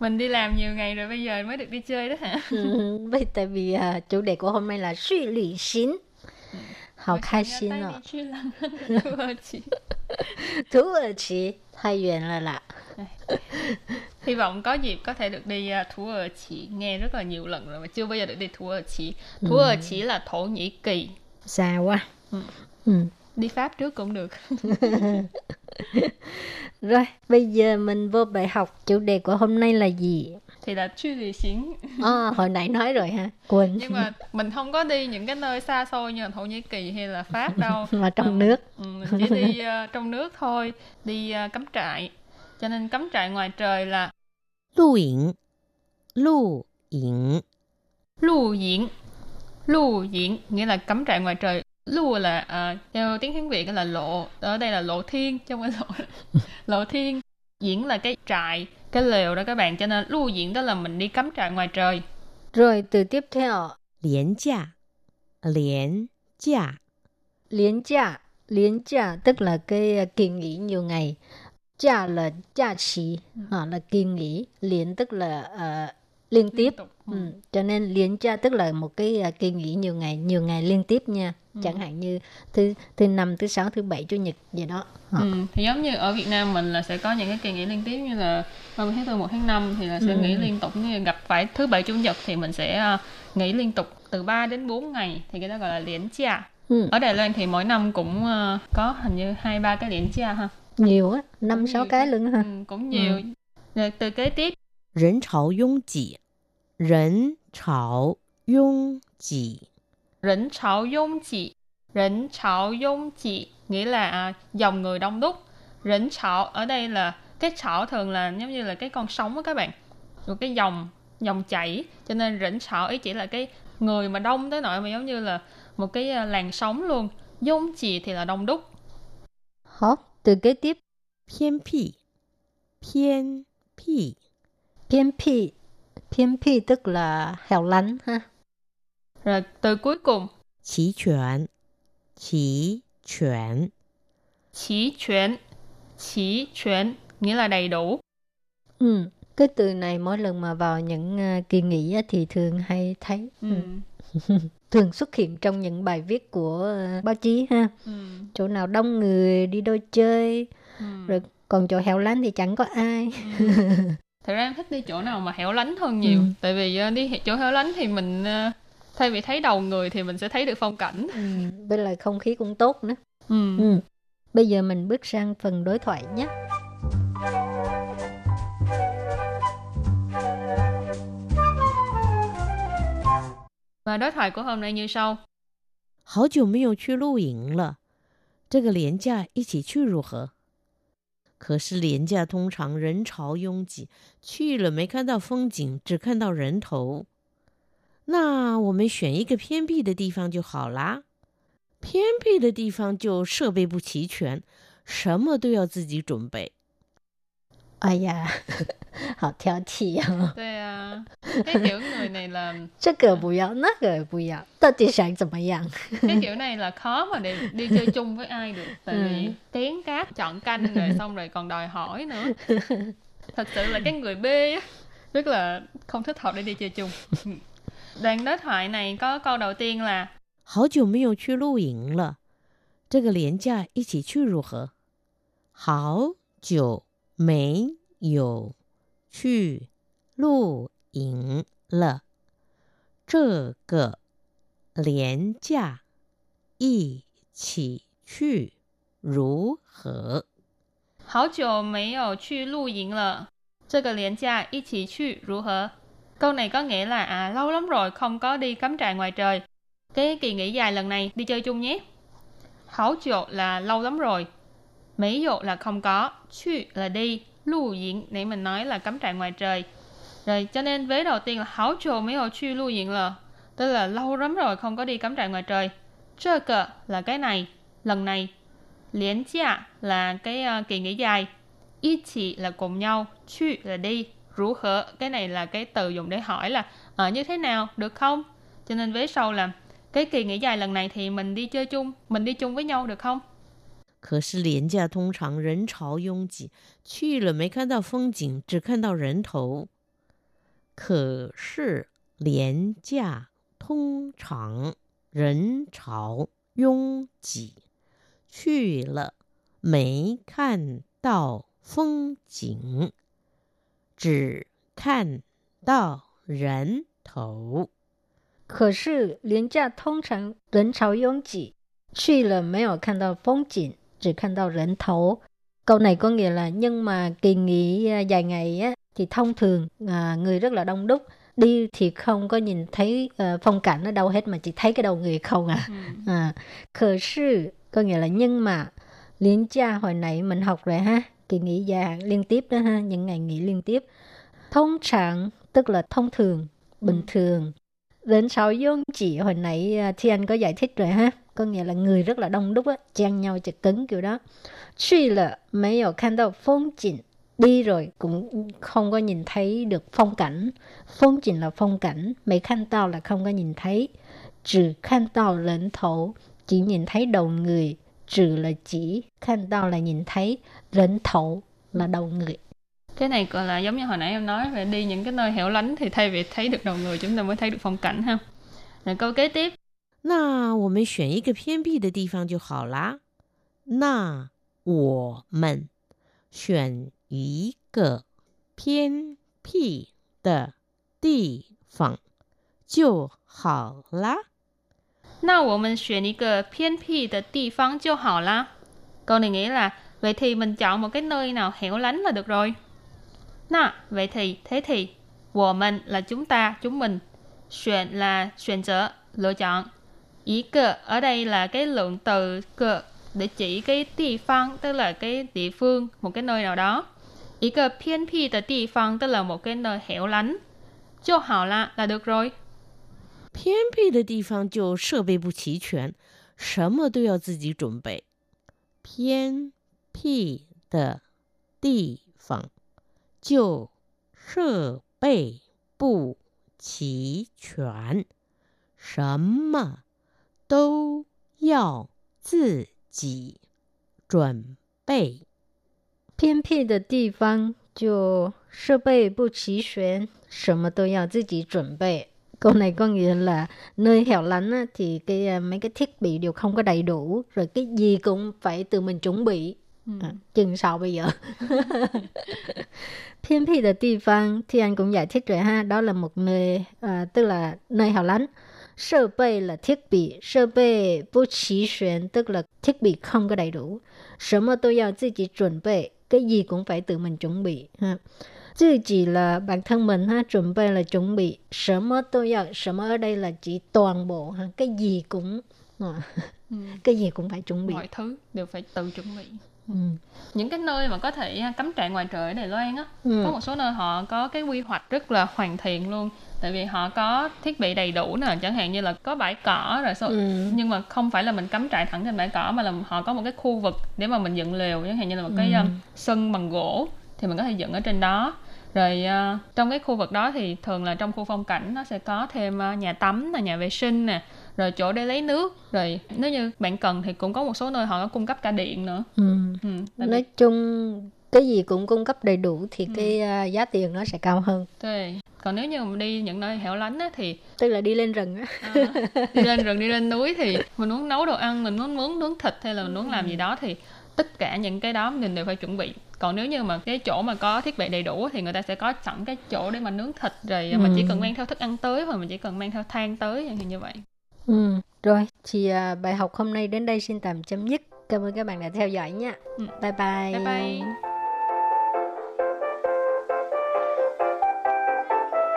mình đi làm nhiều ngày rồi bây giờ mới được đi chơi đó hả? Ừ, vậy tại vì uh, chủ đề của hôm nay là suy lì xín. Hào khai xin ạ thú ở chị. Thay duyên là lạ. Hy vọng có dịp có thể được đi à, uh, thú ở chị. Nghe rất là nhiều lần rồi mà chưa bao giờ được đi thú ở chị. Thú ở ừ. chị là thổ nhĩ kỳ. Xa quá. Ừ. ừ đi pháp trước cũng được. Rồi bây giờ mình vô bài học. Chủ đề của hôm nay là gì? Thì là chu du xính. À, hồi nãy nói rồi ha. Quên. Nhưng mà mình không có đi những cái nơi xa xôi như là thổ nhĩ kỳ hay là pháp đâu. Mà trong mà, nước. Ừ, chỉ đi uh, trong nước thôi. Đi uh, cắm trại. Cho nên cắm trại ngoài trời là lưu yển lưu yển lưu yển lưu yển nghĩa là cắm trại ngoài trời lùa là à, theo tiếng Hán Việt là lộ ở đây là lộ thiên trong cái lộ lộ thiên. Diễn là cái trại cái lều đó các bạn cho nên lưu diễn đó là mình đi cắm trại ngoài trời. Rồi từ tiếp theo. Liên giả liên giả liên giả liên giả tức là cái ờ, kỳ nghỉ nhiều ngày. Giả là giả chỉ à, là kỳ nghỉ. Liên tức là uh, liên tiếp. tục. Ừ. Cho nên liên cha tức là một cái à, kỳ nghỉ nhiều ngày, nhiều ngày liên tiếp nha. Ừ. Chẳng hạn như thứ thứ năm, thứ sáu, thứ bảy, chủ nhật gì đó. Ờ. Ừ, thì giống như ở Việt Nam mình là sẽ có những cái kỳ nghỉ liên tiếp như là 30 tháng 4, 1 tháng 5 thì là sẽ Ừ. nghỉ liên tục như gặp phải thứ bảy chủ nhật thì mình sẽ à, nghỉ liên tục từ 3 đến 4 ngày thì cái đó gọi là liễn cha. Ừ. Ở Đài Loan thì mỗi năm cũng à, có hình như hai ba cái liễn cha ha. Nhiều á, năm sáu cái luôn ha. Ừ, cũng nhiều. Rồi từ kế tiếp 人潮拥挤，人潮拥挤， rỉnh chảo dung chỉ rỉnh chảo dung chỉ nghĩa là à, dòng người đông đúc rỉnh chảo ở đây là cái chảo thường là giống như là cái con sóng á các bạn một cái dòng dòng chảy cho nên rỉnh chảo ý chỉ là cái người mà đông tới nỗi mà giống như là một cái à, làn sóng luôn dung chỉ thì là đông đúc Hả? Từ kế tiếp, 偏僻，偏僻， phiên phi. Phiên phi tức là hẻo lánh ha. rồi từ cuối cùng 齐全，齐全， chỉ chuyển chỉ chuyển nghĩa là đầy đủ Ừ. Cái từ này mỗi lần mà vào những à, kỳ nghỉ á, thì thường hay thấy. ừ. Ừ. Thường xuất hiện trong những bài viết của à, báo chí ha. Ừ. Chỗ nào đông người đi đâu chơi. Ừ. Rồi còn chỗ hẻo lánh thì chẳng có ai. Thật ra em thích đi chỗ nào mà hẻo lánh hơn nhiều. Ừ. Tại vì ờ, đi chỗ hẻo lánh thì mình ờ, thay vì thấy đầu người thì mình sẽ thấy được phong cảnh. Ừ. Với lại không khí cũng tốt nữa. Ừ. Ừ. Bây giờ mình bước sang phần đối thoại nhé. Và đối thoại của hôm nay như sau. 好久没有去露营了，这个廉价一起去如何？ 可是廉价通常人潮拥挤，去了没看到风景，只看到人头。那我们选一个偏僻的地方就好啦。偏僻的地方就设备不齐全，什么都要自己准备。Ây da, họ theo thị à. 对啊，cái kiểu người này là 这个不要，那个也不要，到底想怎么样？ cái kiểu này là khó mà để đi chơi chung với ai được. Tại vì Ừ. tiếng cát chọn canh rồi xong rồi còn đòi hỏi nữa. Thật sự là cái người B á, rất là không thích hợp để đi chơi chung. Đoạn đối thoại này có câu đầu tiên là 好久没有去露营了，这个廉价一起去如何？好久没 有去露营了，这个廉价一起去如何？ 好久没有去露营了，这个年假一起去如何? Câu này có nghĩa là à lâu lắm rồi không có đi cắm trại ngoài trời. Cái kỳ nghỉ dài lần này đi chơi chung nhé. Hảo chỗ là lâu lắm rồi. Mấy dụ là không có. Chu là đi. Lưu diễn nãy mình nói là cắm trại ngoài trời. Rồi cho nên vế đầu tiên là hảo trồ mấy hồ chu lưu diễn là tức là lâu lắm rồi không có đi cắm trại ngoài trời. chơ cờ là cái này, lần này. liên chia là cái uh, kỳ nghỉ dài. Y chỉ là cùng nhau, chu là đi, rủ hở cái này là cái từ dùng để hỏi là ở như thế nào, được không? Cho nên vế sau là cái kỳ nghỉ dài lần này thì mình đi chơi chung, mình đi chung với nhau được không? 可是廉价通常人潮拥挤，去了没看到风景，只看到人头。可是廉价通常人潮拥挤，去了没看到风景，只看到人头。可是廉价通常人潮拥挤，去了没有看到风景，只看到人头. Câu này có nghĩa là nhưng mà kỳ nghỉ à, dài ngày á, thì thông thường à, người rất là đông đúc đi thì không có nhìn thấy uh, phong cảnh ở đâu hết mà chỉ thấy cái đầu người không à. Ừ. à khờ sư có nghĩa là nhưng mà liên cha hồi nãy mình học rồi ha kỳ nghỉ dài liên tiếp đó ha những ngày nghỉ liên tiếp thông trạng tức là thông thường bình ừ. thường đến sáu dung chỉ hồi nãy à, thì anh có giải thích rồi ha có nghĩa là người rất là đông đúc á, chen nhau chật cứng kiểu đó. Truy là mấy ở khăn đâu phong cảnh đi rồi cũng không có nhìn thấy được phong cảnh. Phong cảnh là phong cảnh, mấy khăn tao là không có nhìn thấy. Trừ khăn tao lãnh thổ, chỉ nhìn thấy đầu người. Trừ là chỉ khăn tao là nhìn thấy lãnh thổ là đầu người. Cái này gọi là giống như hồi nãy em nói về đi những cái nơi hẻo lánh thì thay vì thấy được đầu người, chúng ta mới thấy được phong cảnh ha. Rồi câu kế tiếp. 那我们选一个偏僻的地方就好啦。那我们选一个偏僻的地方就好啦。那我们选一个偏僻的地方就好啦。Câu này nghĩa là vậy thì mình chọn một cái nơi nào hẻo lánh là được rồi. Na, vậy thì, thế thì, 我们 là chúng ta, chúng mình. Xuyên là xuyên trở, lựa chọn. Ý cơ ở đây là cái lượng từ cơ để chỉ cái địa phương tức là cái địa phương, một cái nơi nào đó. Ý cơ phiên phi de địa phương tức là một cái nơi hẻo lánh. Cho hảo là là được rồi. 偏僻的地方就设备不齐全，什么都要自己准备。偏僻的地方就设备不齐全，什么 都要自己准备。偏僻的地方就设备不齐全，什么都要自己准备。Câu này có nghĩa là nơi hẻo lánh á, thì cái à, mấy cái thiết bị đều không có đầy đủ, rồi cái gì cũng phải tự mình chuẩn bị. Ừ. À, chừng sao bây giờ? Thiên phi địa địa phương thì anh cũng giải thích rồi ha, đó là một nơi à, tức là nơi hẻo lánh. Sơ bê là thiết bị, sơ bê bố trí xuyên tức là thiết bị không có đầy đủ. Sớm mà tôi tự mình chuẩn bị, cái gì cũng phải tự mình chuẩn bị. Ha. Tự chỉ là bản thân mình ha, chuẩn bị là chuẩn bị. Sớm mà tôi sớm ở đây là chỉ toàn bộ, ha. cái gì cũng... Ừ. cái gì cũng phải chuẩn bị. Mọi thứ đều phải tự chuẩn bị. Ừ. những cái nơi mà có thể cắm trại ngoài trời ở Đài Loan á ừ. có một số nơi họ có cái quy hoạch rất là hoàn thiện luôn tại vì họ có thiết bị đầy đủ nè chẳng hạn như là có bãi cỏ rồi số, ừ. nhưng mà không phải là mình cắm trại thẳng trên bãi cỏ mà là họ có một cái khu vực để mà mình dựng lều chẳng hạn như là một cái ừ. um, sân bằng gỗ thì mình có thể dựng ở trên đó rồi uh, trong cái khu vực đó thì thường là trong khu phong cảnh nó sẽ có thêm uh, nhà tắm là nhà vệ sinh nè rồi chỗ để lấy nước rồi nếu như bạn cần thì cũng có một số nơi họ có cung cấp cả điện nữa ừ. Ừ, nói vì... chung cái gì cũng cung cấp đầy đủ thì ừ. cái uh, giá tiền nó sẽ cao hơn Thế. còn nếu như mà đi những nơi hẻo lánh á, thì tức là đi lên rừng á à, đi lên rừng đi lên núi thì mình muốn nấu đồ ăn mình muốn nướng nướng thịt hay là mình muốn làm gì đó thì tất cả những cái đó mình đều phải chuẩn bị còn nếu như mà cái chỗ mà có thiết bị đầy đủ thì người ta sẽ có sẵn cái chỗ để mà nướng thịt rồi ừ. mình chỉ cần mang theo thức ăn tới hoặc mình chỉ cần mang theo than tới như vậy ừ rồi thì uh, bài học hôm nay đến đây xin tạm chấm dứt. Cảm ơn các bạn đã theo dõi nha. Ừ. bye bye. Bye bye